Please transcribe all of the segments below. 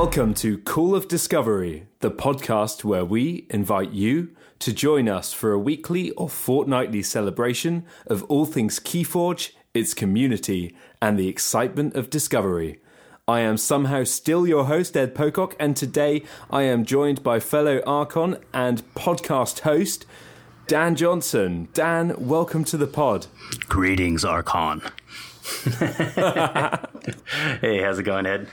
Welcome to Call of Discovery, the podcast where we invite you to join us for a weekly or fortnightly celebration of all things Keyforge, its community, and the excitement of discovery. I am somehow still your host, Ed Pocock, and today I am joined by fellow Archon and podcast host, Dan Johnson. Dan, welcome to the pod. Greetings, Archon. hey, how's it going, Ed?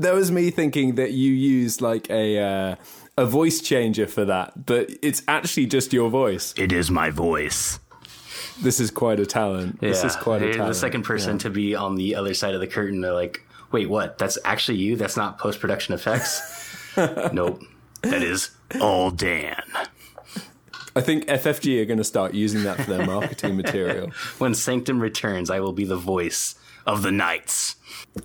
That was me thinking that you use like a uh, a voice changer for that, but it's actually just your voice. It is my voice. This is quite a talent. Yeah. This is quite a talent. The second person Yeah. to be on the other side of the curtain, they're like, "Wait, what? That's actually you? That's not post production effects?" nope, that is all Dan. I think FFG are going to start using that for their marketing material. When Sanctum returns, I will be the voice of the Knights.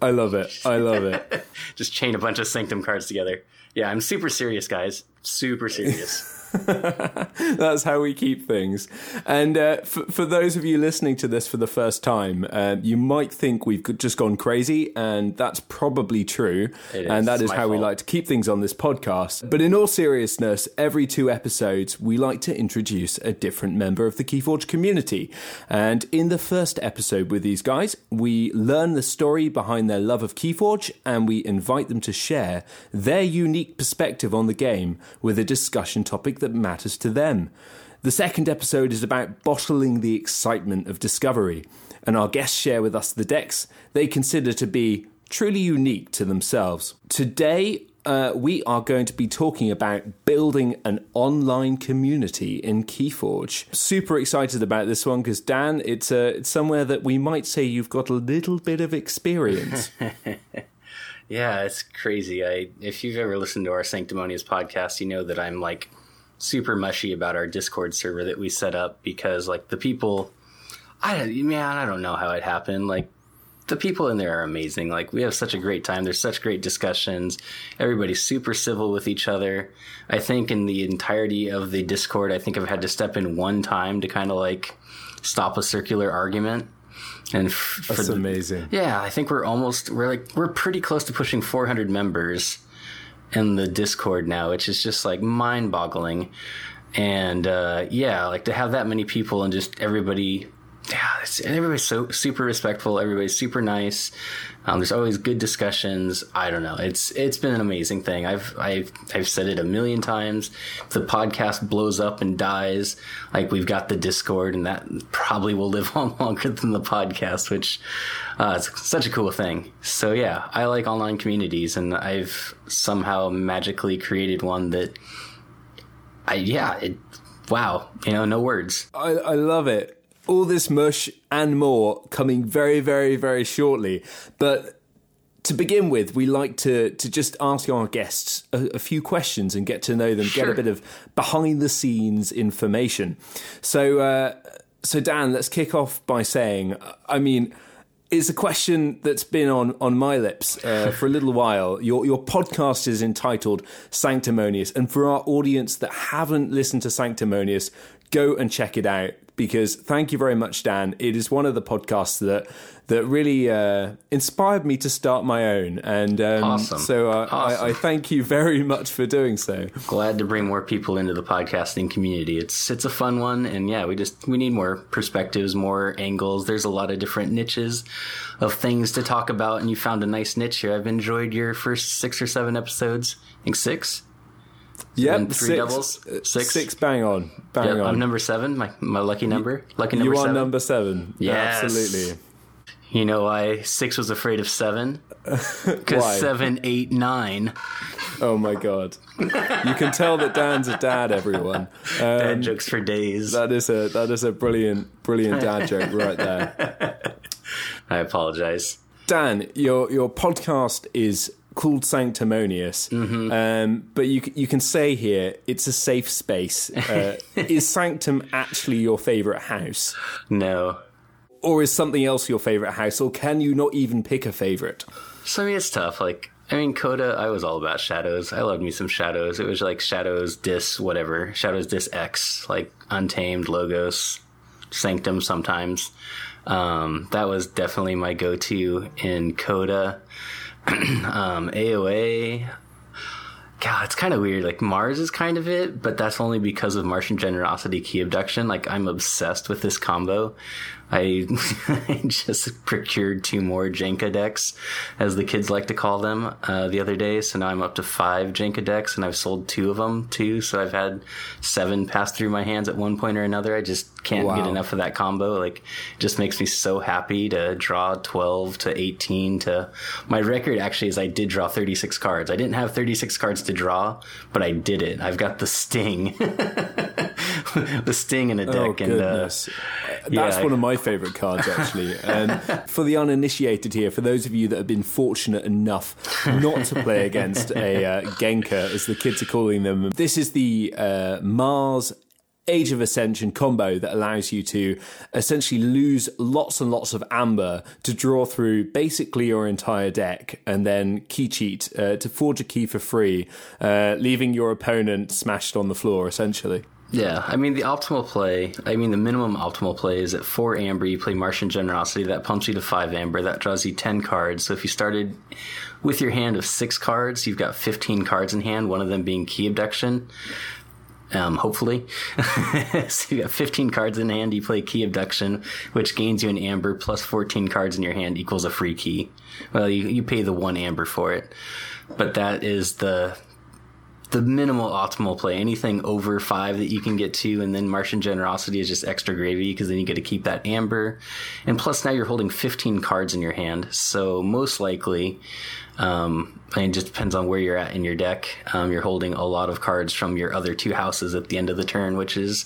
I love it. I love it. Just chain a bunch of Sanctum cards together. Yeah, I'm super serious, guys. Super serious. That's how we keep things. And uh, for, for those of you listening to this for the first time, uh, you might think we've just gone crazy, and that's probably true. It And is. that is how we like to keep things on this podcast. But in all seriousness, every two episodes, we like to introduce a different member of the Keyforge community. And in the first episode with these guys, we learn the story behind their love of Keyforge, and we invite them to share their unique perspective on the game with a discussion topic that matters to them. The second episode is about bottling the excitement of discovery, and our guests share with us the decks they consider to be truly unique to themselves. Today, uh, we are going to be talking about building an online community in Keyforge. Super excited about this one because Dan, it's, uh, it's somewhere that we might say you've got a little bit of experience. Yeah, it's crazy. I if you've ever listened to our Sanctimonious podcast, you know that I'm like super mushy about our Discord server that we set up because like the people I don't man, I don't know how it happened. Like the people in there are amazing. Like we have such a great time. There's such great discussions. Everybody's super civil with each other. I think in the entirety of the Discord, I think I've had to step in one time to kind of like stop a circular argument. And f- for That's the- amazing. yeah, I think we're almost we're like we're pretty close to pushing 400 members in the Discord now, which is just like mind-boggling. And uh, yeah, like to have that many people and just everybody, yeah, it's, everybody's so super respectful. Everybody's super nice. Um, there's always good discussions. I don't know. It's it's been an amazing thing. I've I've I've said it a million times. If the podcast blows up and dies, like we've got the Discord, and that probably will live on longer than the podcast, which uh, it's such a cool thing. So yeah, I like online communities, and I've somehow magically created one that I yeah it. Wow, you know, no words. I, I love it. All this mush and more coming very, very, very shortly. But to begin with, we like to to just ask our guests a, a few questions and get to know them, get a bit of behind the scenes information. So, uh, so Dan, let's kick off by saying, I mean. It's a question that's been on, on my lips uh, for a little while. Your your podcast is entitled Sanctimonious, and for our audience that haven't listened to Sanctimonious, go and check it out because thank you very much, Dan. It is one of the podcasts that that really uh, inspired me to start my own, and um, Awesome. so uh, Awesome. I, I thank you very much for doing so. glad to bring more people into the podcasting community. It's it's a fun one, and yeah, we just we need more perspectives, more angles. There's a lot of different niches of things to talk about, and you found a nice niche here. I've enjoyed your first six or seven episodes. I think six. Yep, three six, doubles? uh, Six? Six, bang on, bang Yep, on. I'm number seven. My my lucky number. Lucky number you are seven. number seven. Yes. Absolutely. You know why six was afraid of seven? Because seven, eight, nine. Oh my god. you can tell that Dan's a dad, everyone. Um, Bad jokes for days. that is a that is a brilliant brilliant dad joke right there. I apologize. Dan, your your podcast is called Sanctimonious, Mm-hmm. um, but you you can say here it's a safe space. Uh, is Sanctum actually your favourite house, No. or is something else your favourite house, or can you not even pick a favourite? So I mean, it's tough. Like, I mean, Coda, I was all about Shadows. I loved me some Shadows. It was like Shadows Dis, whatever. Shadows Dis X, like Untamed, Logos, Sanctum sometimes. Um, that was definitely my go to in Coda. um, AOA. God, it's kind of weird. Like Mars is kind of it, but that's only because of Martian Generosity Key Abduction. Like I'm obsessed with this combo. I, just procured two more Jenka decks, as the kids like to call them, uh, the other day. So now I'm up to five Jenka decks, and I've sold two of them too. So I've had seven pass through my hands at one point or another. I just can't Wow. get enough of that combo. Like, it just makes me so happy to draw 12 to 18 to. My record actually is I did draw 36 cards. I didn't have 36 cards to draw, but I did it. I've got the sting. the sting in a deck. Oh and, uh, goodness, that's yeah, one of my favourite cards actually. Um, for the uninitiated here, for those of you that have been fortunate enough not to play against a uh, Genka, as the kids are calling them, this is the uh, Mars. Age of Ascension combo that allows you to essentially lose lots and lots of amber to draw through basically your entire deck and then key cheat uh, to forge a key for free, uh, leaving your opponent smashed on the floor essentially. Yeah, I mean the optimal play. I mean the minimum optimal play is at four amber. You play Martian Generosity. That pumps you to five amber. That draws you ten cards. So if you started with your hand of six cards, you've got fifteen cards in hand. One of them being Key Abduction. Um, hopefully, so you got 15 cards in hand. You play Key Abduction, which gains you an amber plus 14 cards in your hand equals a free key. Well, you you pay the one amber for it, but that is the the minimal optimal play. Anything over five that you can get to, and then Martian Generosity is just extra gravy because then you get to keep that amber. And plus, now you're holding 15 cards in your hand. So, most likely, um, mean, it just depends on where you're at in your deck. Um, you're holding a lot of cards from your other two houses at the end of the turn, which is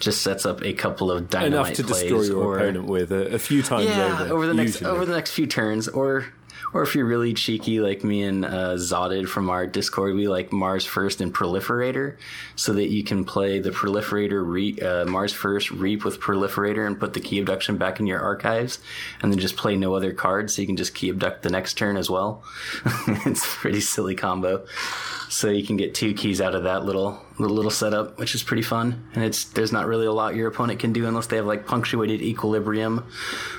just sets up a couple of dynamite enough to plays destroy your or, opponent with a, a few times yeah, over. the next over the next few turns, or or if you're really cheeky like me and uh, Zotted from our Discord, we like Mars first and Proliferator, so that you can play the Proliferator re- uh, Mars first Reap with Proliferator and put the Key Abduction back in your archives, and then just play no other cards, so you can just Key Abduct the next turn as well. it's a pretty silly combo. So you can get two keys out of that little little, setup, which is pretty fun. And it's there's not really a lot your opponent can do unless they have like punctuated equilibrium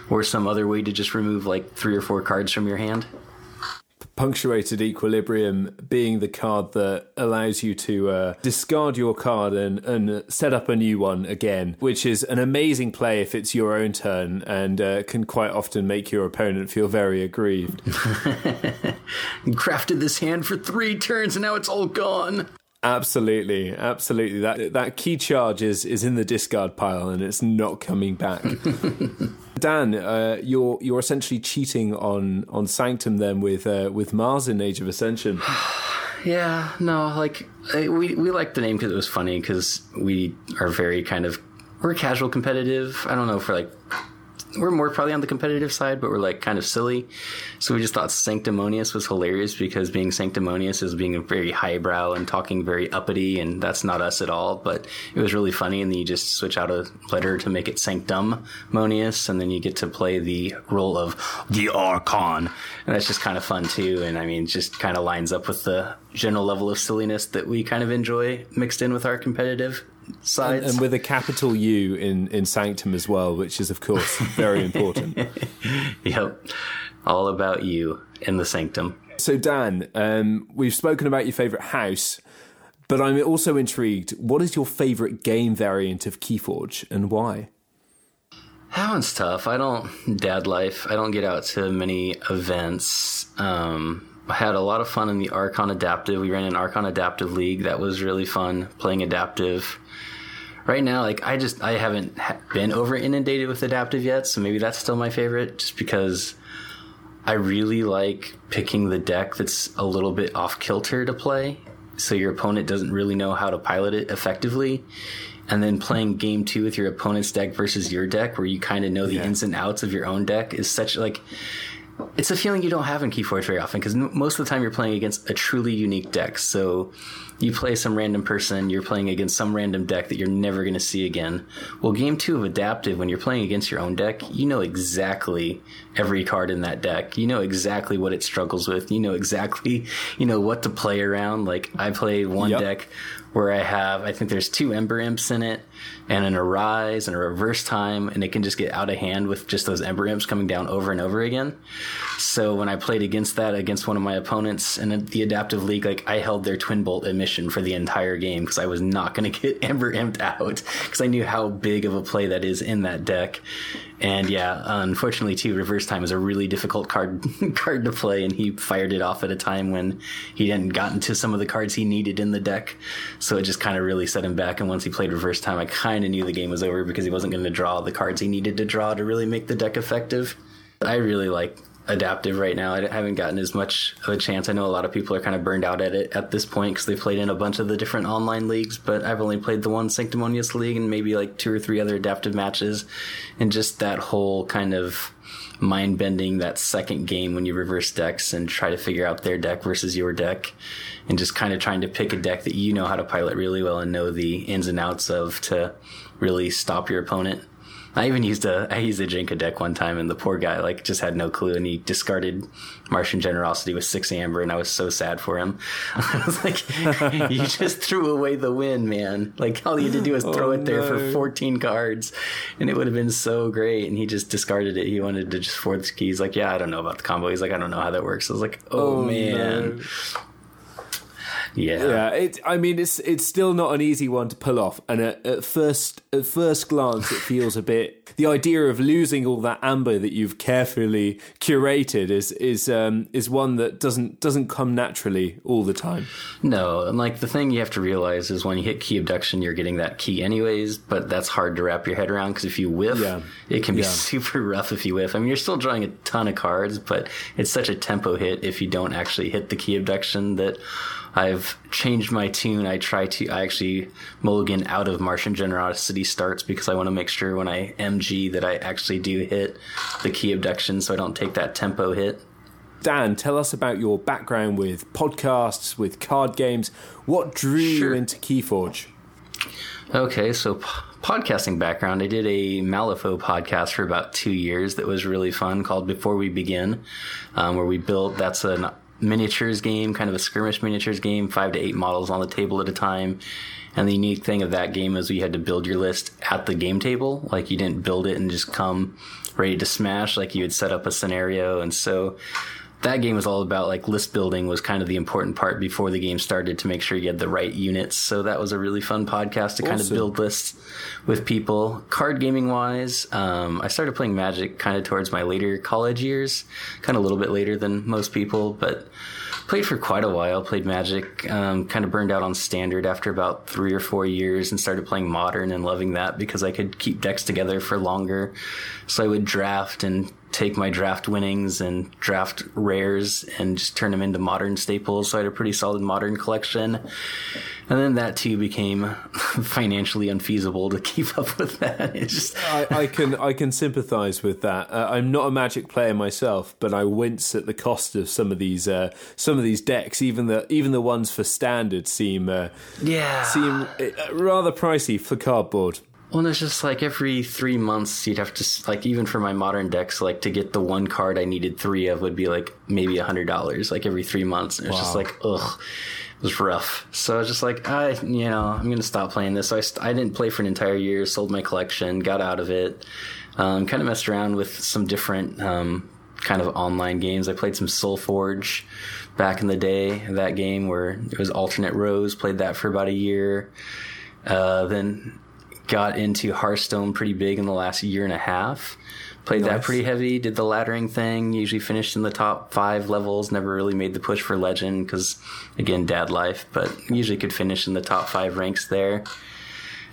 or some other way to just remove like three or four cards from your hand. Punctuated equilibrium being the card that allows you to uh, discard your card and, and set up a new one again, which is an amazing play if it's your own turn and uh, can quite often make your opponent feel very aggrieved. Crafted this hand for three turns and now it's all gone. Absolutely, absolutely. That that key charge is is in the discard pile and it's not coming back. Dan, uh, you're you're essentially cheating on on Sanctum then with uh, with Mars in Age of Ascension. Yeah, no, like we we like the name because it was funny because we are very kind of we're casual competitive. I don't know if we're like we're more probably on the competitive side, but we're like kind of silly. So we just thought sanctimonious was hilarious because being sanctimonious is being very highbrow and talking very uppity, and that's not us at all. But it was really funny, and then you just switch out a letter to make it sanctumonious, and then you get to play the role of the Archon, and that's just kind of fun too. And I mean, just kind of lines up with the general level of silliness that we kind of enjoy mixed in with our competitive sides. and with a capital U in, in Sanctum as well, which is of course very important. Yep. All about you in the sanctum. so Dan, um, we've spoken about your favourite house, but I'm also intrigued. What is your favourite game variant of Keyforge and why? That one's tough. I don't dad life. I don't get out to many events. Um, I had a lot of fun in the Archon Adaptive. We ran an Archon Adaptive League. That was really fun playing Adaptive. Right now, like I just I haven't been over inundated with Adaptive yet, so maybe that's still my favorite, just because I really like picking the deck that's a little bit off kilter to play, so your opponent doesn't really know how to pilot it effectively. And then playing game two with your opponent's deck versus your deck, where you kind of know the yeah. ins and outs of your own deck, is such like it's a feeling you don't have in Keyforge very often because most of the time you're playing against a truly unique deck. So you play some random person, you're playing against some random deck that you're never going to see again. Well, game two of Adaptive, when you're playing against your own deck, you know exactly every card in that deck. You know exactly what it struggles with. You know exactly, you know, what to play around. Like I play one yep. deck where I have, I think there's two Ember Imps in it and an Arise and a Reverse Time, and it can just get out of hand with just those Ember Imps coming down over and over again. So when I played against that, against one of my opponents in the Adaptive League, like I held their Twin Bolt emission for the entire game because I was not going to get Ember Imped out because I knew how big of a play that is in that deck. And yeah, unfortunately, too, reverse time is a really difficult card card to play, and he fired it off at a time when he hadn't gotten to some of the cards he needed in the deck. So it just kind of really set him back. And once he played reverse time, I kind of knew the game was over because he wasn't going to draw the cards he needed to draw to really make the deck effective. I really like adaptive right now. I haven't gotten as much of a chance. I know a lot of people are kind of burned out at it at this point because they've played in a bunch of the different online leagues, but I've only played the one Sanctimonious League and maybe like two or three other adaptive matches. And just that whole kind of mind bending, that second game when you reverse decks and try to figure out their deck versus your deck and just kind of trying to pick a deck that you know how to pilot really well and know the ins and outs of to really stop your opponent. I even used a I used a Jenka deck one time, and the poor guy like just had no clue, and he discarded Martian Generosity with six amber, and I was so sad for him. I was like, "You just threw away the win, man! Like all you had to do was throw oh, it there no. for fourteen cards, and it would have been so great." And he just discarded it. He wanted to just force keys. Like, yeah, I don't know about the combo. He's like, I don't know how that works. I was like, oh, oh man. No. Yeah, yeah. It, I mean, it's it's still not an easy one to pull off, and at, at first at first glance, it feels a bit. The idea of losing all that amber that you've carefully curated is is um, is one that doesn't doesn't come naturally all the time. No, and like the thing you have to realize is when you hit key abduction, you're getting that key anyways, but that's hard to wrap your head around because if you whiff, yeah. it can be yeah. super rough if you whiff. I mean, you're still drawing a ton of cards, but it's such a tempo hit if you don't actually hit the key abduction that I've changed my tune. I try to, I actually mulligan out of Martian Generosity starts because I want to make sure when I MG that I actually do hit the key abduction so I don't take that tempo hit. Dan, tell us about your background with podcasts, with card games. What drew sure. you into Keyforge? Okay, so p- podcasting background. I did a Malifaux podcast for about two years that was really fun called Before We Begin, um, where we built, that's an miniatures game, kind of a skirmish miniatures game, five to eight models on the table at a time. And the unique thing of that game is we had to build your list at the game table. Like you didn't build it and just come ready to smash. Like you would set up a scenario. And so that game was all about like list building was kind of the important part before the game started to make sure you had the right units. So that was a really fun podcast to awesome. kind of build lists with people. Card gaming wise, um, I started playing Magic kind of towards my later college years, kind of a little bit later than most people, but played for quite a while. Played Magic, um, kind of burned out on Standard after about three or four years, and started playing Modern and loving that because I could keep decks together for longer. So I would draft and take my draft winnings and draft rares and just turn them into modern staples. So I had a pretty solid modern collection. And then that too became financially unfeasible to keep up with that. It's just I, I can I can sympathise with that. Uh, I'm not a Magic player myself, but I wince at the cost of some of these uh, some of these decks. Even the even the ones for standard seem uh, yeah seem uh, rather pricey for cardboard. Well, it's just like every three months you'd have to like even for my modern decks, like to get the one card I needed three of would be like maybe a hundred dollars, like every three months. And it's wow. just like ugh, it was rough. So I was just like, I you know I'm gonna stop playing this. So I st- I didn't play for an entire year, sold my collection, got out of it, um, kind of messed around with some different um, kind of online games. I played some SolForge back in the day. That game where it was alternate rows. Played that for about a year. Uh, then got into Hearthstone pretty big in the last year and a half. Played that pretty heavy. Did the laddering thing. Usually finished in the top five levels. Never really made the push for legend because, again, dad life. But usually could finish in the top five ranks there.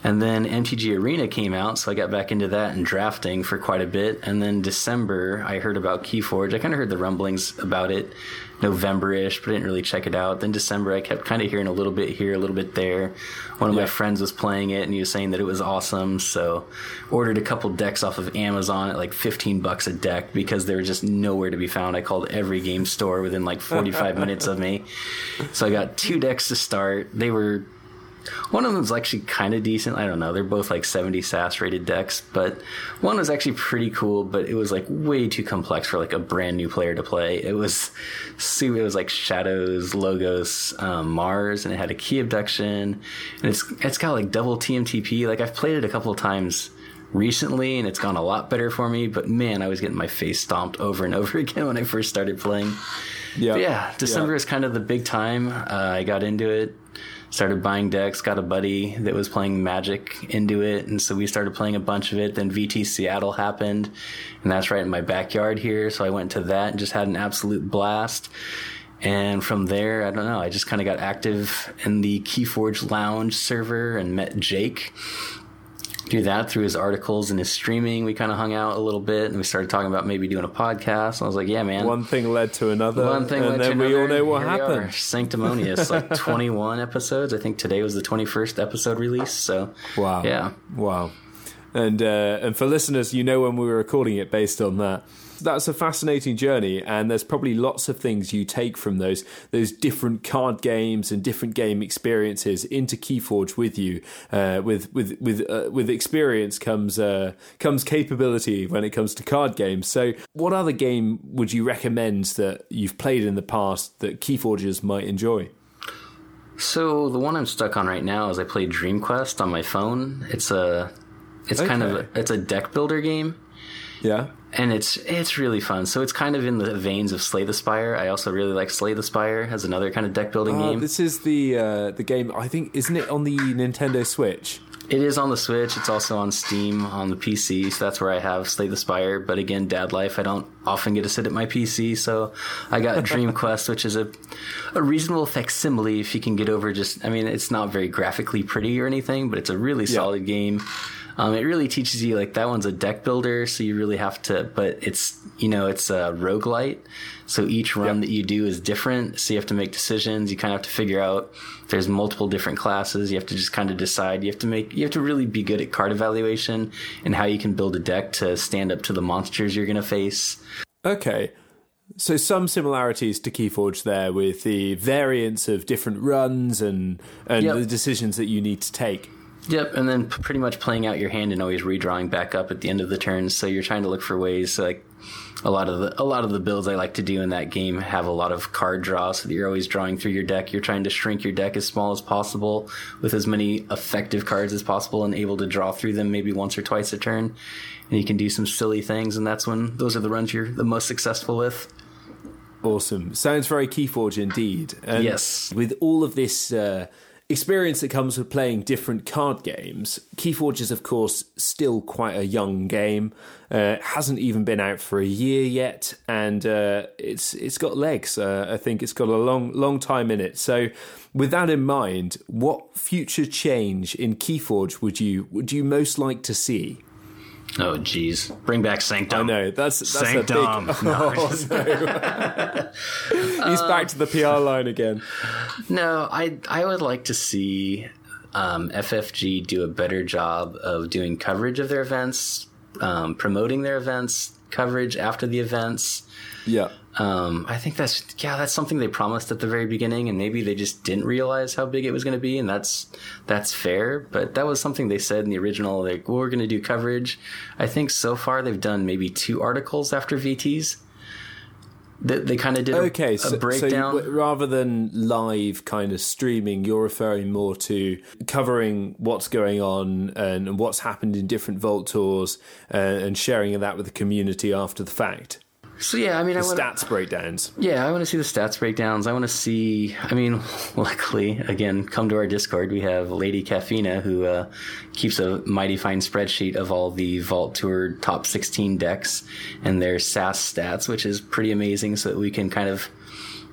And then MTG Arena came out, so I got back into that and drafting for quite a bit. And then December, I heard about Keyforge. I kind of heard the rumblings about it November-ish, but I didn't really check it out. Then December, I kept kind of hearing a little bit here, a little bit there. One of Yeah. my friends was playing it, and he was saying that it was awesome. So ordered a couple decks off of Amazon at like 15 bucks a deck because they were just nowhere to be found. I called every game store within like 45 minutes of me. So I got two decks to start. They were one of them was actually kind of decent. I don't know. They're both like 70 SAS rated decks, but one was actually pretty cool, but it was like way too complex for like a brand new player to play. It was, see, it was like Shadows, Logos, um, Mars, and it had a key abduction, and it's it's got like double TMTP. Like I've played it a couple of times recently, and it's gone a lot better for me. But man, I was getting my face stomped over and over again when I first started playing. Yeah. But yeah, December is kind of the big time. Uh, I got into it, started buying decks, got a buddy that was playing Magic into it, and so we started playing a bunch of it. Then VT Seattle happened, and that's right in my backyard here, so I went to that and just had an absolute blast. And from there, I don't know, I just kind of got active in the Keyforge Lounge server and met Jake do that through his articles and his streaming. We kind of hung out a little bit and we started talking about maybe doing a podcast. I was like, yeah, man. One thing led to another, One thing and led then to we all another, know what happened. Sanctimonious, like 21 episodes. I think today was the 21st episode release. So, Wow. Yeah. Wow. And uh, and for listeners, you know when we were recording it based on that. That's a fascinating journey, and there's probably lots of things you take from those those different card games and different game experiences into KeyForge with you. Uh, with with with uh, with experience comes uh, comes capability when it comes to card games. So, what other game would you recommend that you've played in the past that KeyForgers might enjoy? So the one I'm stuck on right now is I play Dream Quest on my phone. It's a, it's kind of, a, it's a deck builder game. Yeah. And it's it's really fun. So it's kind of in the veins of Slay the Spire. I also really like Slay the Spire as another kind of deck building Uh, game. this is the uh, the game. I think isn't it on the Nintendo Switch? It is on the Switch. It's also on Steam on the PC. So that's where I have Slay the Spire. But again, dad life, I don't often get to sit at my PC. So I got Dream Quest, which is a, a reasonable facsimile if you can get over just, I mean, it's not very graphically pretty or anything, but it's a really solid game. Um, it really teaches you, like, that one's a deck builder. So you really have to, but it's, you know, it's a roguelite. So each run Yep. that you do is different. So you have to make decisions. You kind of have to figure out there's multiple different classes. You have to just kind of decide. You have to make, you have to really be good at card evaluation and how you can build a deck to stand up to the monsters you're going to face. Okay. So some similarities to Keyforge there with the variance of different runs and and Yep. the decisions that you need to take. Yep, and then pretty much playing out your hand and always redrawing back up at the end of the turn. So you're trying to look for ways like a lot of the a lot of the builds I like to do in that game have a lot of card draw, so that you're always drawing through your deck. You're trying to shrink your deck as small as possible with as many effective cards as possible, and able to draw through them maybe once or twice a turn. And you can do some silly things, and that's when those are the runs you're the most successful with. Awesome. Sounds very Keyforge indeed. And Yes. With all of this uh, experience that comes with playing different card games, Keyforge is, of course, still quite a young game. Uh, hasn't even been out for a year yet, and uh, it's it's got legs. Uh, I think it's got a long long time in it. So, with that in mind, what future change in Keyforge would you would you most like to see? Oh, geez, bring back Sanctum. I know that's that's Sanctum. big. No, Oh, no. He's back to the PR line again. No, I I would like to see um, FFG do a better job of doing coverage of their events, um, promoting their events, coverage after the events. Yeah. Um, I think that's yeah, that's something they promised at the very beginning, and maybe they just didn't realize how big it was going to be, and that's that's fair. But that was something they said in the original, like well, we're going to do coverage. I think so far they've done maybe two articles after VTs. They, they kind of did Okay, a so, so breakdown. you- rather than live kind of streaming, you're referring more to covering what's going on and what's happened in different Vault tours uh, and sharing that with the community after the fact. So yeah, I mean, the I wanna, stats breakdowns. Yeah, I want to see the stats breakdowns. I want to see. I mean, luckily, again, come to our Discord. We have Lady Caffeina who uh, keeps a mighty fine spreadsheet of all the Vault Tour top 16 decks and their SAS stats, which is pretty amazing. So that we can kind of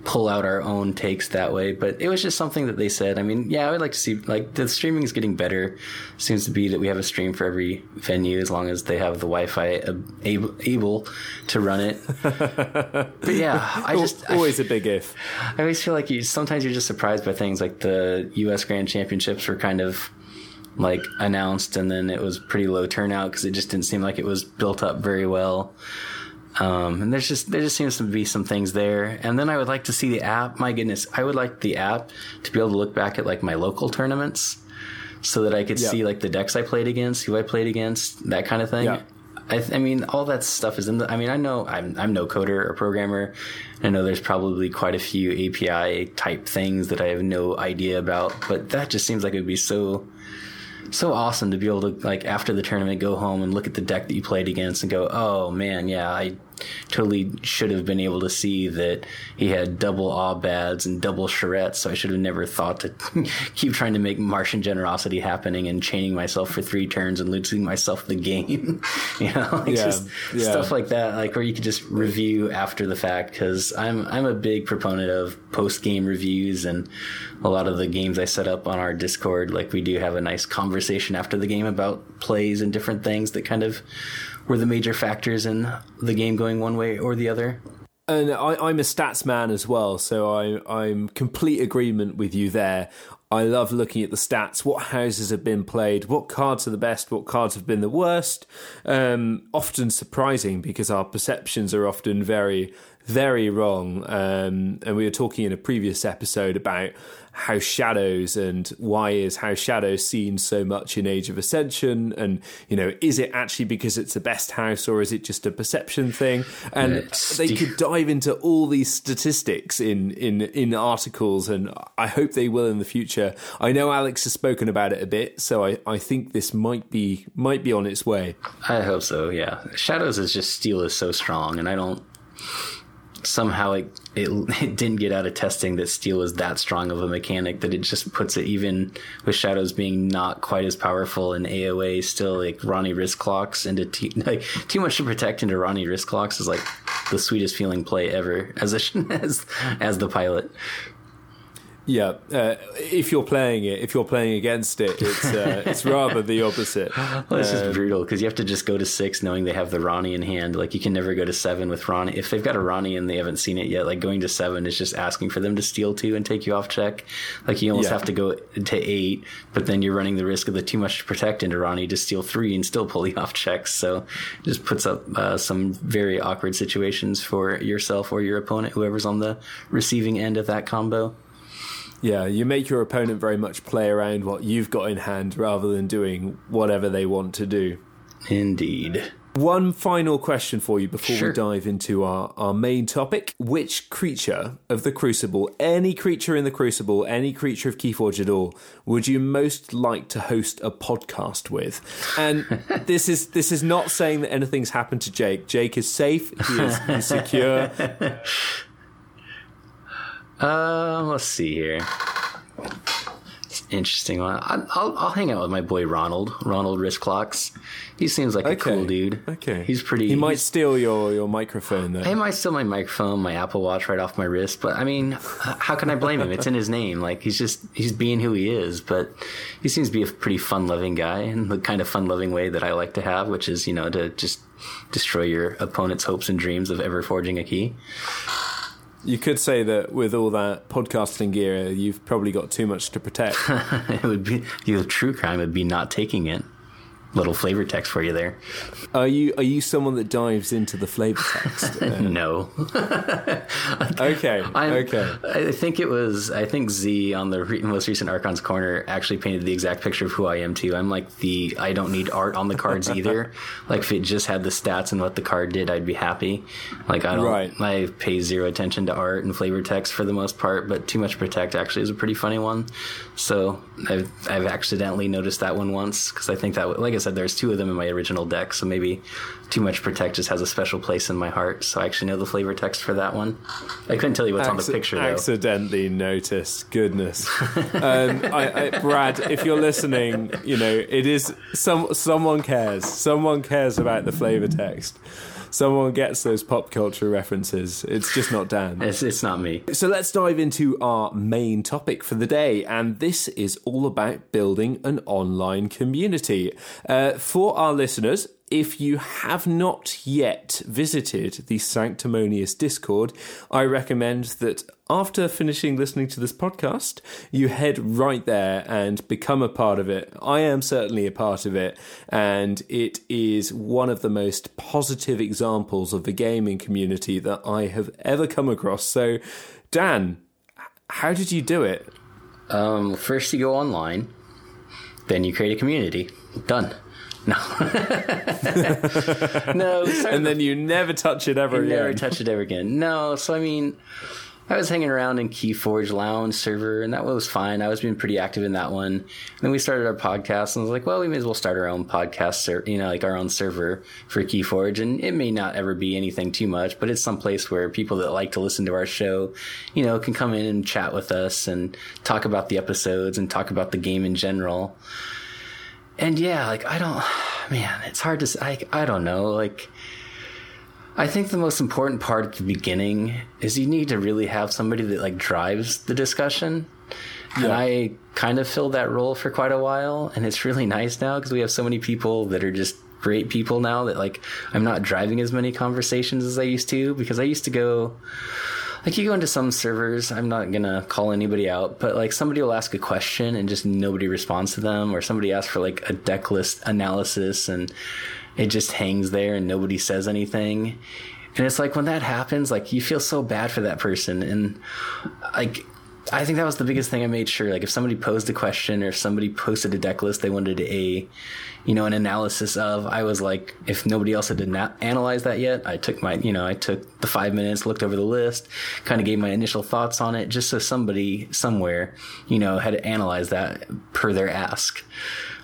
pull out our own takes that way. But it was just something that they said. I mean, yeah, I would like to see like the streaming is getting better. Seems to be that we have a stream for every venue as long as they have the Wi-Fi able, able to run it. but yeah, I just always I, a big if. I always feel like you sometimes you're just surprised by things like the U.S. Grand Championships were kind of like announced and then it was pretty low turnout because it just didn't seem like it was built up very well. Um, and there's just there just seems to be some things there. And then I would like to see the app. My goodness, I would like the app to be able to look back at like my local tournaments, so that I could see like the decks I played against, who I played against, that kind of thing. Yeah. I, I, mean, all that stuff is in the. I mean, I know I'm I'm no coder or programmer. I know there's probably quite a few API type things that I have no idea about, but that just seems like it would be so so awesome to be able to like after the tournament go home and look at the deck that you played against and go, oh man, yeah, I totally should have been able to see that he had double Abads and double Charrettes, so I should have never thought to keep trying to make Martian generosity happening and chaining myself for three turns and losing myself the game. you know, yeah, just yeah. stuff like that, like where you could just review after the fact. Because I'm I'm a big proponent of post game reviews and a lot of the games I set up on our Discord, like we do have a nice conversation after the game about plays and different things that kind of were the major factors in the game going one way or the other. And I, am a stats man as well, so I, I'm complete agreement with you there. I love looking at the stats, what houses have been played, what cards are the best, what cards have been the worst. Um, often surprising because our perceptions are often very, very wrong. Um, and we were talking in a previous episode about House Shadows and why is House Shadows seen so much in Age of Ascension? And you know is it actually because it's the best house or is it just a perception thing? And they could dive into all these statistics in in in articles and I hope they will in the future I know Alex has spoken about it a bit so I I think this might be might be on its way. I hope so yeah. Shadows is just steel is so strong and I don't somehow it, it, it didn't get out of testing that steel is that strong of a mechanic that it just puts it even with shadows being not quite as powerful in AOA still like Ronnie Wristclocks into t- like too much to protect into Ronnie Wristclocks is like the sweetest feeling play ever as a, as as the pilot. Yeah, uh, if you're playing it, if you're playing against it, it's uh, it's rather the opposite. Well, it's um, just brutal because you have to just go to six knowing they have the Ronnie in hand. Like you can never go to seven with Ronnie if they've got a Ronnie and they haven't seen it yet. Like going to seven is just asking for them to steal two and take you off check. Like you almost yeah. have to go to eight, but then you're running the risk of the too much to protect into Ronnie to steal three and still pull you off checks. So it just puts up uh, some very awkward situations for yourself or your opponent, whoever's on the receiving end of that combo. Yeah, you make your opponent very much play around what you've got in hand rather than doing whatever they want to do. Indeed. One final question for you before sure. we dive into our, our main topic. Which creature of the Crucible, any creature in the Crucible, any creature of Keyforge at all, would you most like to host a podcast with? And this is this is not saying that anything's happened to Jake. Jake is safe, he is secure. Uh, let's see here. Interesting one. I, will I'll hang out with my boy Ronald. Ronald Wrist Clocks. He seems like a cool dude. Okay. He's pretty. He might steal your, your microphone though. He might steal my microphone, my Apple Watch right off my wrist. But I mean, how can I blame him? It's in his name. Like he's just he's being who he is. But he seems to be a pretty fun loving guy in the kind of fun loving way that I like to have, which is you know to just destroy your opponent's hopes and dreams of ever forging a key. You could say that with all that podcasting gear, you've probably got too much to protect. it would be the true crime would be not taking it little flavor text for you there. Are you are you someone that dives into the flavor text? Uh, no. okay. I'm, okay. I think it was. I think Z on the re- most recent Archon's Corner actually painted the exact picture of who I am too. I'm like the I don't need art on the cards either. like if it just had the stats and what the card did, I'd be happy. Like I don't. Right. I pay zero attention to art and flavor text for the most part, but too much protect actually is a pretty funny one. So I've I've accidentally noticed that one once because I think that like I said, there's two of them in my original deck, so maybe Too Much Protect just has a special place in my heart. So I actually know the flavor text for that one. I couldn't tell you what's on the picture though. Accidentally noticed. Goodness, um, I, I, Brad, if you're listening, you know it is some someone cares. Someone cares about the flavor text someone gets those pop culture references. It's just not Dan. It's, it's not me. So let's dive into our main topic for the day. And this is all about building an online community. Uh, for our listeners, if you have not yet visited the Sanctimonious Discord, I recommend that after finishing listening to this podcast, you head right there and become a part of it. I am certainly a part of it, and it is one of the most positive examples of the gaming community that I have ever come across. So, Dan, how did you do it? Um, first, you go online, then you create a community. Done. No. no. And then you never touch it ever again. Never touch it ever again. No. So, I mean, I was hanging around in Keyforge Lounge server, and that was fine. I was being pretty active in that one. And then we started our podcast, and I was like, well, we may as well start our own podcast, ser- you know, like our own server for Keyforge. And it may not ever be anything too much, but it's some place where people that like to listen to our show, you know, can come in and chat with us and talk about the episodes and talk about the game in general and yeah, like I don't, man, it's hard to. I I don't know. Like, I think the most important part at the beginning is you need to really have somebody that like drives the discussion. Yeah. And I kind of filled that role for quite a while, and it's really nice now because we have so many people that are just great people now that like I'm not driving as many conversations as I used to because I used to go like you go into some servers, I'm not gonna call anybody out, but like somebody will ask a question and just nobody responds to them, or somebody asks for like a deck list analysis and it just hangs there and nobody says anything. And it's like when that happens, like you feel so bad for that person. And like I think that was the biggest thing I made sure. Like if somebody posed a question or if somebody posted a deck list they wanted a you know, an analysis of. I was like, if nobody else had na- analyzed that yet, I took my, you know, I took the five minutes, looked over the list, kind of gave my initial thoughts on it, just so somebody somewhere, you know, had to analyze that per their ask.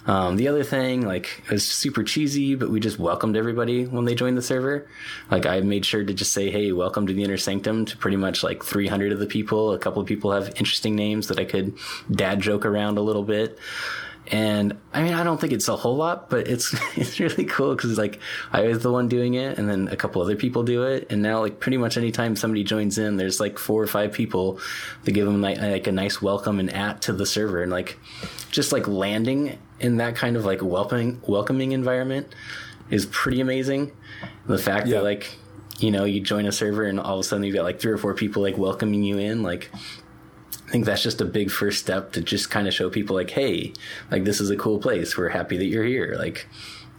Um, the other thing, like, was super cheesy, but we just welcomed everybody when they joined the server. Like, I made sure to just say, hey, welcome to the Inner Sanctum to pretty much like 300 of the people. A couple of people have interesting names that I could dad joke around a little bit. And I mean, I don't think it's a whole lot, but it's it's really cool because like I was the one doing it, and then a couple other people do it, and now like pretty much anytime somebody joins in, there's like four or five people that give them like, like a nice welcome and at to the server, and like just like landing in that kind of like welcoming welcoming environment is pretty amazing. The fact that like you know you join a server and all of a sudden you've got like three or four people like welcoming you in, like I think that's just a big first step to just kind of show people like, hey, like this is a cool place. We're happy that you're here. Like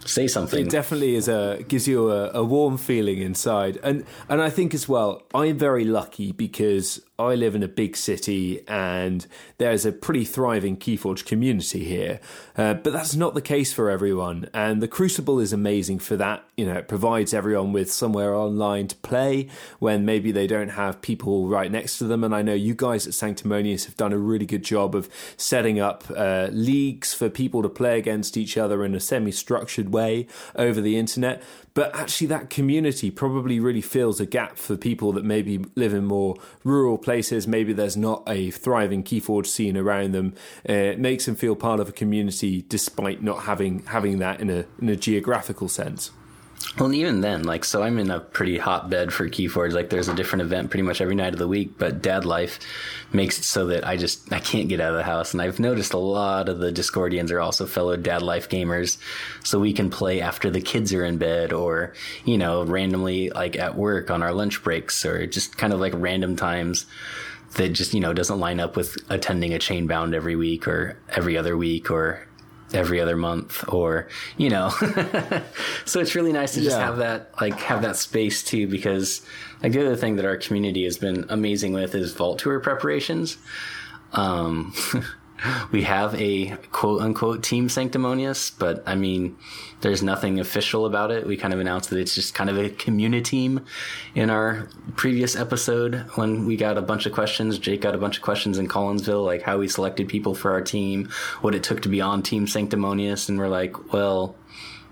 say something. It definitely is a gives you a, a warm feeling inside. And and I think as well, I'm very lucky because I live in a big city and there's a pretty thriving Keyforge community here. Uh, but that's not the case for everyone. And the Crucible is amazing for that. You know, it provides everyone with somewhere online to play when maybe they don't have people right next to them. And I know you guys at Sanctimonious have done a really good job of setting up uh, leagues for people to play against each other in a semi structured way over the internet. But actually, that community probably really fills a gap for people that maybe live in more rural places. Maybe there's not a thriving Keyforge scene around them. Uh, it makes them feel part of a community despite not having having that in a in a geographical sense. Well, even then, like, so I'm in a pretty hot bed for Keyforge. Like, there's a different event pretty much every night of the week, but dad life makes it so that I just, I can't get out of the house. And I've noticed a lot of the Discordians are also fellow dad life gamers. So we can play after the kids are in bed or, you know, randomly like at work on our lunch breaks or just kind of like random times that just, you know, doesn't line up with attending a Chainbound every week or every other week or every other month or you know so it's really nice to just yeah. have that like have that space too because like the other thing that our community has been amazing with is vault tour preparations um we have a quote unquote team sanctimonious, but I mean, there's nothing official about it. We kind of announced that it's just kind of a community team in our previous episode when we got a bunch of questions. Jake got a bunch of questions in Collinsville, like how we selected people for our team, what it took to be on team sanctimonious. And we're like, well,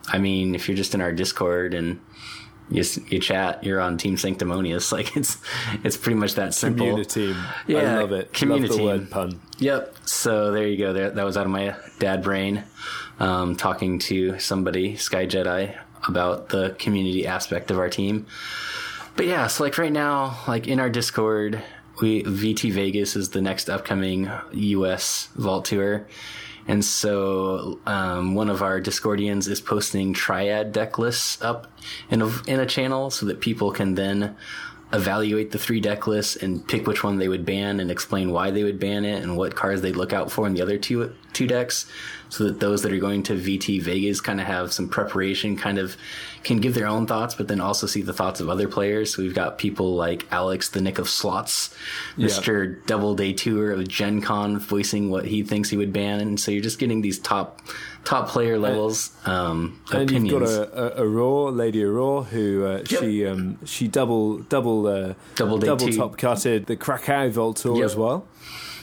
I mean, if you're just in our Discord and you, you chat, you're on Team Sanctimonious. Like it's it's pretty much that simple. Community. Yeah, I love it. Community. Love the word pun. Yep. So there you go. There, that was out of my dad brain. Um, talking to somebody, Sky Jedi, about the community aspect of our team. But yeah, so like right now, like in our Discord, we VT Vegas is the next upcoming US Vault Tour and so um, one of our Discordians is posting triad deck lists up in a, in a channel so that people can then evaluate the three deck lists and pick which one they would ban and explain why they would ban it and what cards they'd look out for in the other two two decks so that those that are going to VT Vegas kind of have some preparation, kind of can give their own thoughts, but then also see the thoughts of other players. So we've got people like Alex, the Nick of Slots, yeah. Mr. Double Day Tour of Gen Con voicing what he thinks he would ban. And so you're just getting these top top player levels um, and opinions. you've got a, a, Aurora, Lady Aurora, who uh, yep. she um, she double double uh, double, double top cutted the Krakow Vault Tour yep. as well.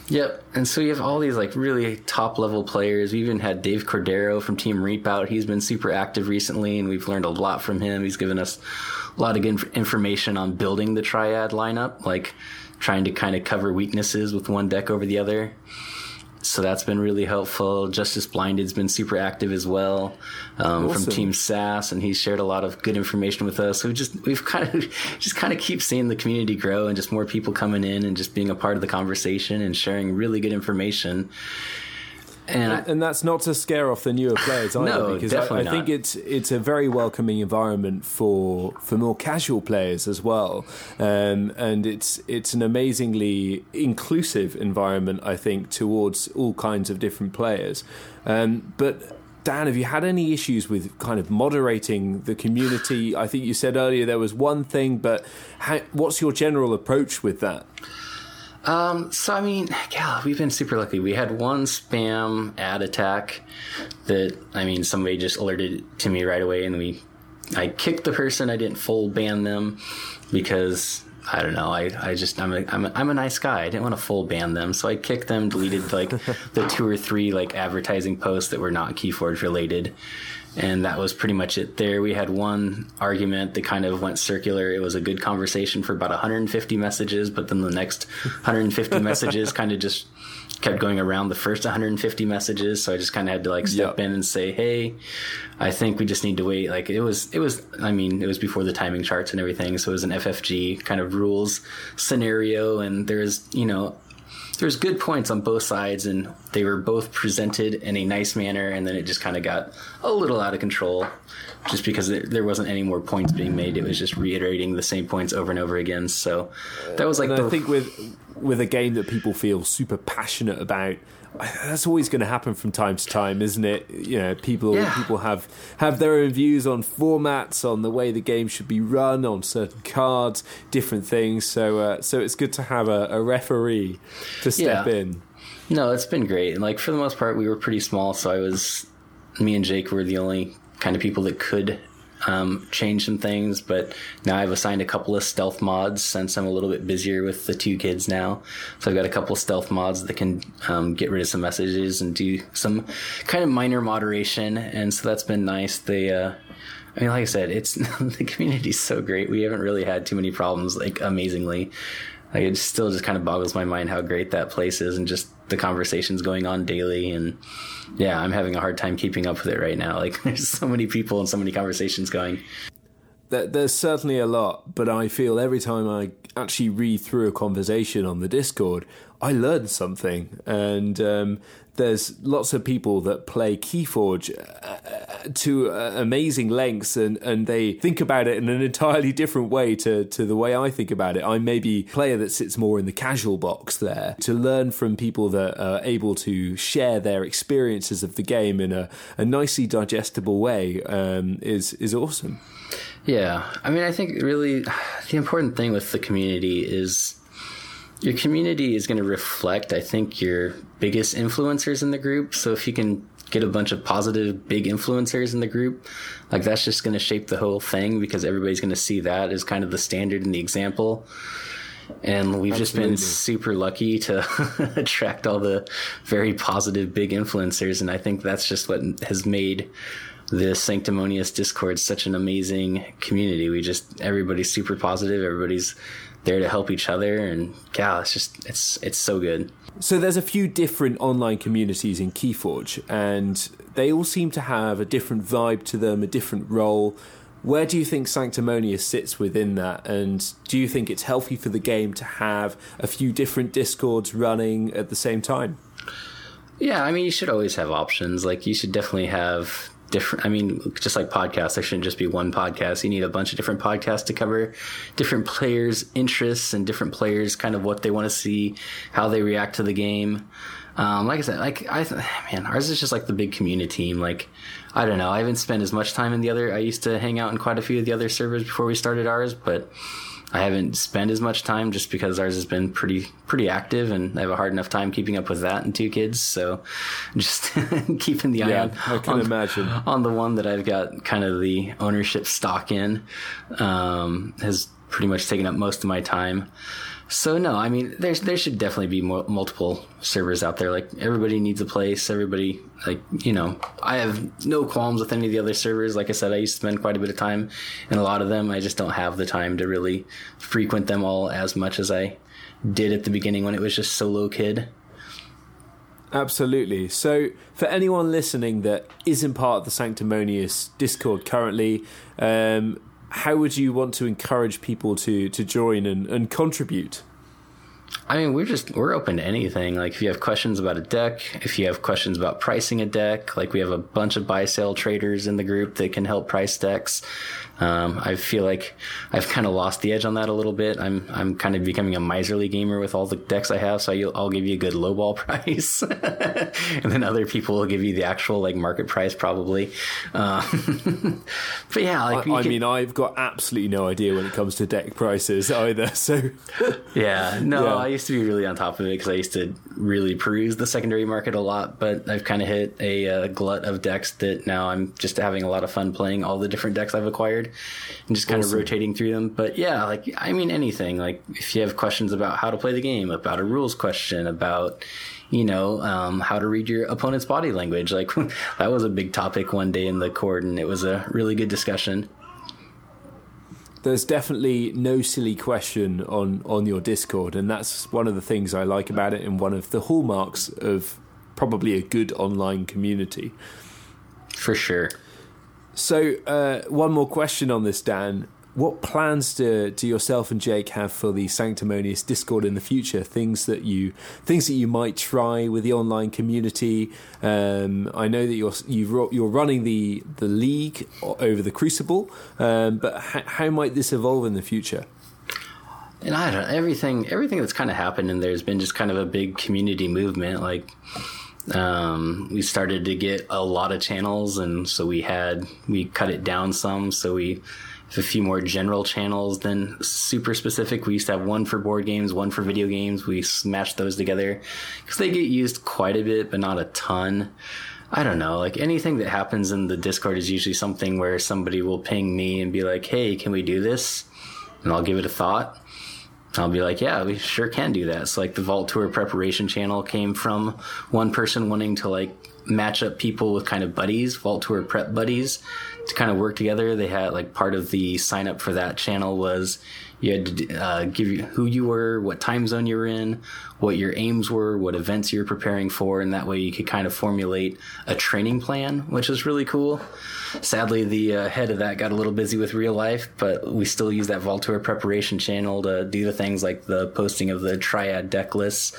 Yep. And so you have all these like really top level players. We even had Dave Cordero from Team Reap Out. He's been super active recently and we've learned a lot from him. He's given us a lot of good information on building the triad lineup, like trying to kind of cover weaknesses with one deck over the other so that's been really helpful. Justice Blinded's been super active as well um, awesome. from Team SAS, and he's shared a lot of good information with us. So we just we've kind of just kind of keep seeing the community grow and just more people coming in and just being a part of the conversation and sharing really good information. And, and, and, that's not to scare off the newer players either, no, because I, I think it's it's a very welcoming environment for for more casual players as well, um, and it's it's an amazingly inclusive environment. I think towards all kinds of different players, um, but. Dan, have you had any issues with kind of moderating the community? I think you said earlier there was one thing, but how, what's your general approach with that? Um, so I mean, yeah, we've been super lucky. We had one spam ad attack that I mean, somebody just alerted to me right away, and we, I kicked the person. I didn't full ban them because I don't know. I, I just I'm a, I'm a, I'm a nice guy. I didn't want to full ban them, so I kicked them, deleted like the two or three like advertising posts that were not Keyforge related, and that was pretty much it there. We had one argument that kind of went circular. It was a good conversation for about 150 messages, but then the next 150 messages kind of just kept going around the first 150 messages. So I just kind of had to like step yep. in and say, Hey, I think we just need to wait. Like it was, it was, I mean, it was before the timing charts and everything. So it was an FFG kind of rules scenario. And there's, you know, there's good points on both sides, and they were both presented in a nice manner. And then it just kind of got a little out of control, just because there wasn't any more points being made. It was just reiterating the same points over and over again. So that was like. the, I think with with a game that people feel super passionate about that's always going to happen from time to time, isn't it? You know, people yeah. people have have their own views on formats, on the way the game should be run, on certain cards, different things. So, uh, so it's good to have a, a referee to step yeah. in. No, it's been great, and like for the most part, we were pretty small, so I was me and Jake were the only kind of people that could um, change some things, but now I've assigned a couple of stealth mods since I'm a little bit busier with the two kids now. So I've got a couple of stealth mods that can um, get rid of some messages and do some kind of minor moderation, and so that's been nice. They, uh, I mean, like I said, it's the community's so great. We haven't really had too many problems, like amazingly. Like it still just kind of boggles my mind how great that place is, and just the conversations going on daily and yeah, I'm having a hard time keeping up with it right now. Like there's so many people and so many conversations going. There's certainly a lot, but I feel every time I actually read through a conversation on the Discord, I learn something. And um, there's lots of people that play Keyforge uh, to uh, amazing lengths and, and they think about it in an entirely different way to, to the way I think about it. I'm maybe a player that sits more in the casual box there to learn from people that are able to share their experiences of the game in a, a nicely digestible way um, is, is awesome. Yeah. I mean, I think really the important thing with the community is your community is going to reflect, I think, your biggest influencers in the group. So if you can get a bunch of positive big influencers in the group, like that's just going to shape the whole thing because everybody's going to see that as kind of the standard and the example. And we've Absolutely. just been super lucky to attract all the very positive big influencers. And I think that's just what has made the sanctimonious discord such an amazing community we just everybody's super positive everybody's there to help each other and yeah it's just it's it's so good so there's a few different online communities in keyforge and they all seem to have a different vibe to them a different role. Where do you think sanctimonious sits within that? And do you think it's healthy for the game to have a few different discords running at the same time? Yeah, I mean, you should always have options. Like, you should definitely have different. I mean, just like podcasts, there shouldn't just be one podcast. You need a bunch of different podcasts to cover different players' interests and different players, kind of what they want to see, how they react to the game. Um, like I said, like I, man, ours is just like the big community team. Like, I don't know. I haven't spent as much time in the other. I used to hang out in quite a few of the other servers before we started ours, but I haven't spent as much time just because ours has been pretty pretty active, and I have a hard enough time keeping up with that and two kids. So, just keeping the eye yeah, on, I can on, imagine on the one that I've got kind of the ownership stock in um, has pretty much taken up most of my time. So no, I mean, there's there should definitely be more, multiple servers out there. Like everybody needs a place. Everybody, like you know, I have no qualms with any of the other servers. Like I said, I used to spend quite a bit of time in a lot of them. I just don't have the time to really frequent them all as much as I did at the beginning when it was just solo kid. Absolutely. So, for anyone listening that isn't part of the Sanctimonious Discord currently, um, how would you want to encourage people to to join and, and contribute? I mean, we're just we're open to anything. Like, if you have questions about a deck, if you have questions about pricing a deck, like we have a bunch of buy sell traders in the group that can help price decks. Um, I feel like I've kind of lost the edge on that a little bit. I'm I'm kind of becoming a miserly gamer with all the decks I have, so I'll give you a good lowball price, and then other people will give you the actual like market price probably. Uh, but yeah, like I, I can, mean, I've got absolutely no idea when it comes to deck prices either. So yeah, no, yeah. I used to be really on top of it because I used to really peruse the secondary market a lot, but I've kind of hit a, a glut of decks that now I'm just having a lot of fun playing all the different decks I've acquired and just kind awesome. of rotating through them. But yeah, like I mean anything. Like if you have questions about how to play the game, about a rules question, about you know um, how to read your opponent's body language, like that was a big topic one day in the court, and it was a really good discussion there's definitely no silly question on on your Discord, and that's one of the things I like about it, and one of the hallmarks of probably a good online community. For sure. So, uh, one more question on this, Dan. What plans do, do yourself and Jake have for the Sanctimonious Discord in the future? Things that you things that you might try with the online community. Um, I know that you're you are running the the league over the Crucible, um, but how, how might this evolve in the future? and I don't everything everything that's kind of happened and there's been just kind of a big community movement like um, we started to get a lot of channels, and so we had we cut it down some. So we have a few more general channels than super specific. We used to have one for board games, one for video games. We smashed those together because they get used quite a bit, but not a ton. I don't know. Like anything that happens in the Discord is usually something where somebody will ping me and be like, "Hey, can we do this?" And I'll give it a thought I'll be like, yeah, we sure can do that. So like the Vault Tour preparation channel came from one person wanting to like match up people with kind of buddies, Vault Tour prep buddies to kind of work together. They had like part of the sign up for that channel was you had to uh, give you who you were, what time zone you were in, what your aims were, what events you're preparing for, and that way you could kind of formulate a training plan, which is really cool. Sadly, the uh, head of that got a little busy with real life, but we still use that Vault Tour preparation channel to do the things like the posting of the triad deck lists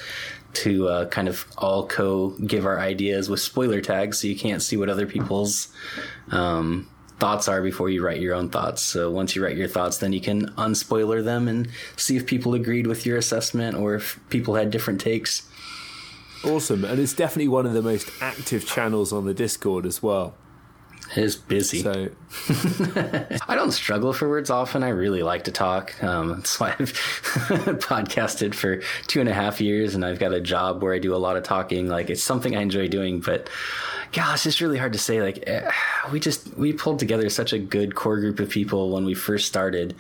to uh, kind of all co give our ideas with spoiler tags so you can't see what other people's um, thoughts are before you write your own thoughts. So once you write your thoughts, then you can unspoiler them and see if people agreed with your assessment or if people had different takes. Awesome. And it's definitely one of the most active channels on the Discord as well. It is busy. So I don't struggle for words often. I really like to talk. Um, that's why I've podcasted for two and a half years, and I've got a job where I do a lot of talking. Like it's something I enjoy doing, but gosh, it's just really hard to say. Like eh, we just we pulled together such a good core group of people when we first started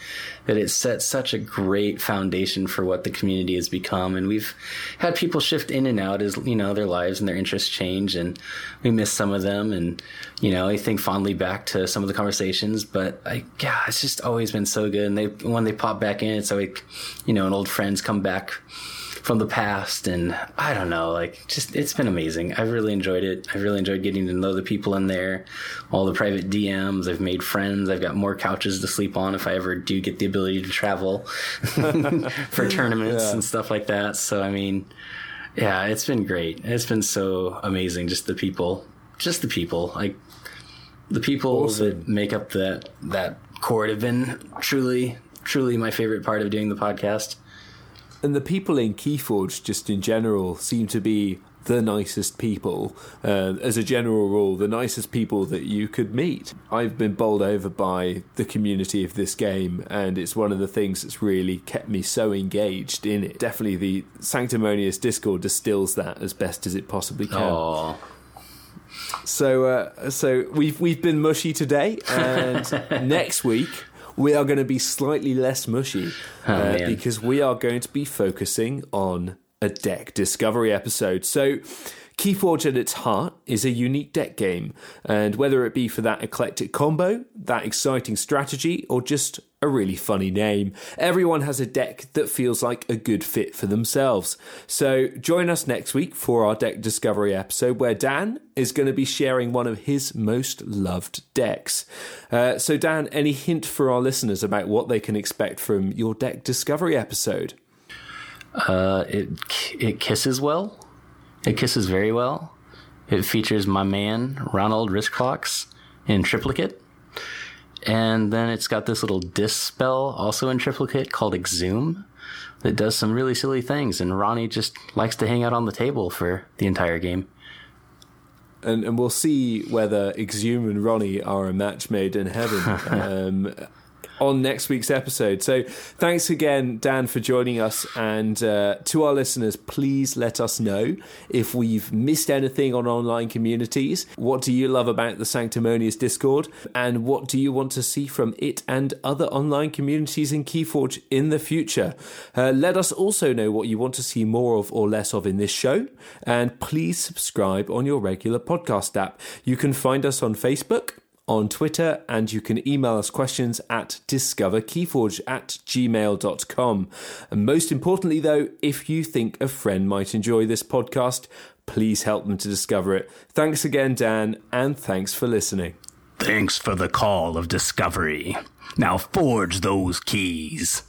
that it set such a great foundation for what the community has become. And we've had people shift in and out as you know their lives and their interests change, and we miss some of them. And you know, I think fondly back to some of the conversations, but I yeah, it's just always been so good. And they when they pop back in, it's like you know, an old friends come back from the past and I don't know, like just it's been amazing. I've really enjoyed it. I've really enjoyed getting to know the people in there, all the private DMs. I've made friends. I've got more couches to sleep on if I ever do get the ability to travel for tournaments yeah. and stuff like that. So I mean, yeah, it's been great. It's been so amazing just the people, just the people. Like the people awesome. that make up that that core have been truly truly my favorite part of doing the podcast and the people in Keyforge, just in general, seem to be the nicest people, uh, as a general rule, the nicest people that you could meet. I've been bowled over by the community of this game, and it's one of the things that's really kept me so engaged in it. Definitely, the Sanctimonious Discord distills that as best as it possibly can. Aww. So, uh, so we've we've been mushy today, and next week we are going to be slightly less mushy oh, uh, because we are going to be focusing on a deck discovery episode. So, Keyforge at its heart is a unique deck game, and whether it be for that eclectic combo, that exciting strategy, or just a really funny name, everyone has a deck that feels like a good fit for themselves. So join us next week for our deck discovery episode where Dan is going to be sharing one of his most loved decks. Uh, so, Dan, any hint for our listeners about what they can expect from your deck discovery episode? Uh, it it kisses well. It kisses very well. It features my man, Ronald Wristclocks, in triplicate. And then it's got this little Dis spell also in triplicate called Exhume that does some really silly things. And Ronnie just likes to hang out on the table for the entire game. And, and we'll see whether Exhume and Ronnie are a match made in heaven. um, on next week's episode. So thanks again, Dan, for joining us. And uh, to our listeners, please let us know if we've missed anything on online communities. What do you love about the Sanctimonious Discord? And what do you want to see from it and other online communities in Keyforge in the future? Uh, let us also know what you want to see more of or less of in this show. And please subscribe on your regular podcast app. You can find us on Facebook on Twitter, and you can email us questions at discoverkeyforge at gmail.com. And most importantly, though, if you think a friend might enjoy this podcast, please help them to discover it. Thanks again, Dan, and thanks for listening. Thanks for the call of discovery. Now forge those keys.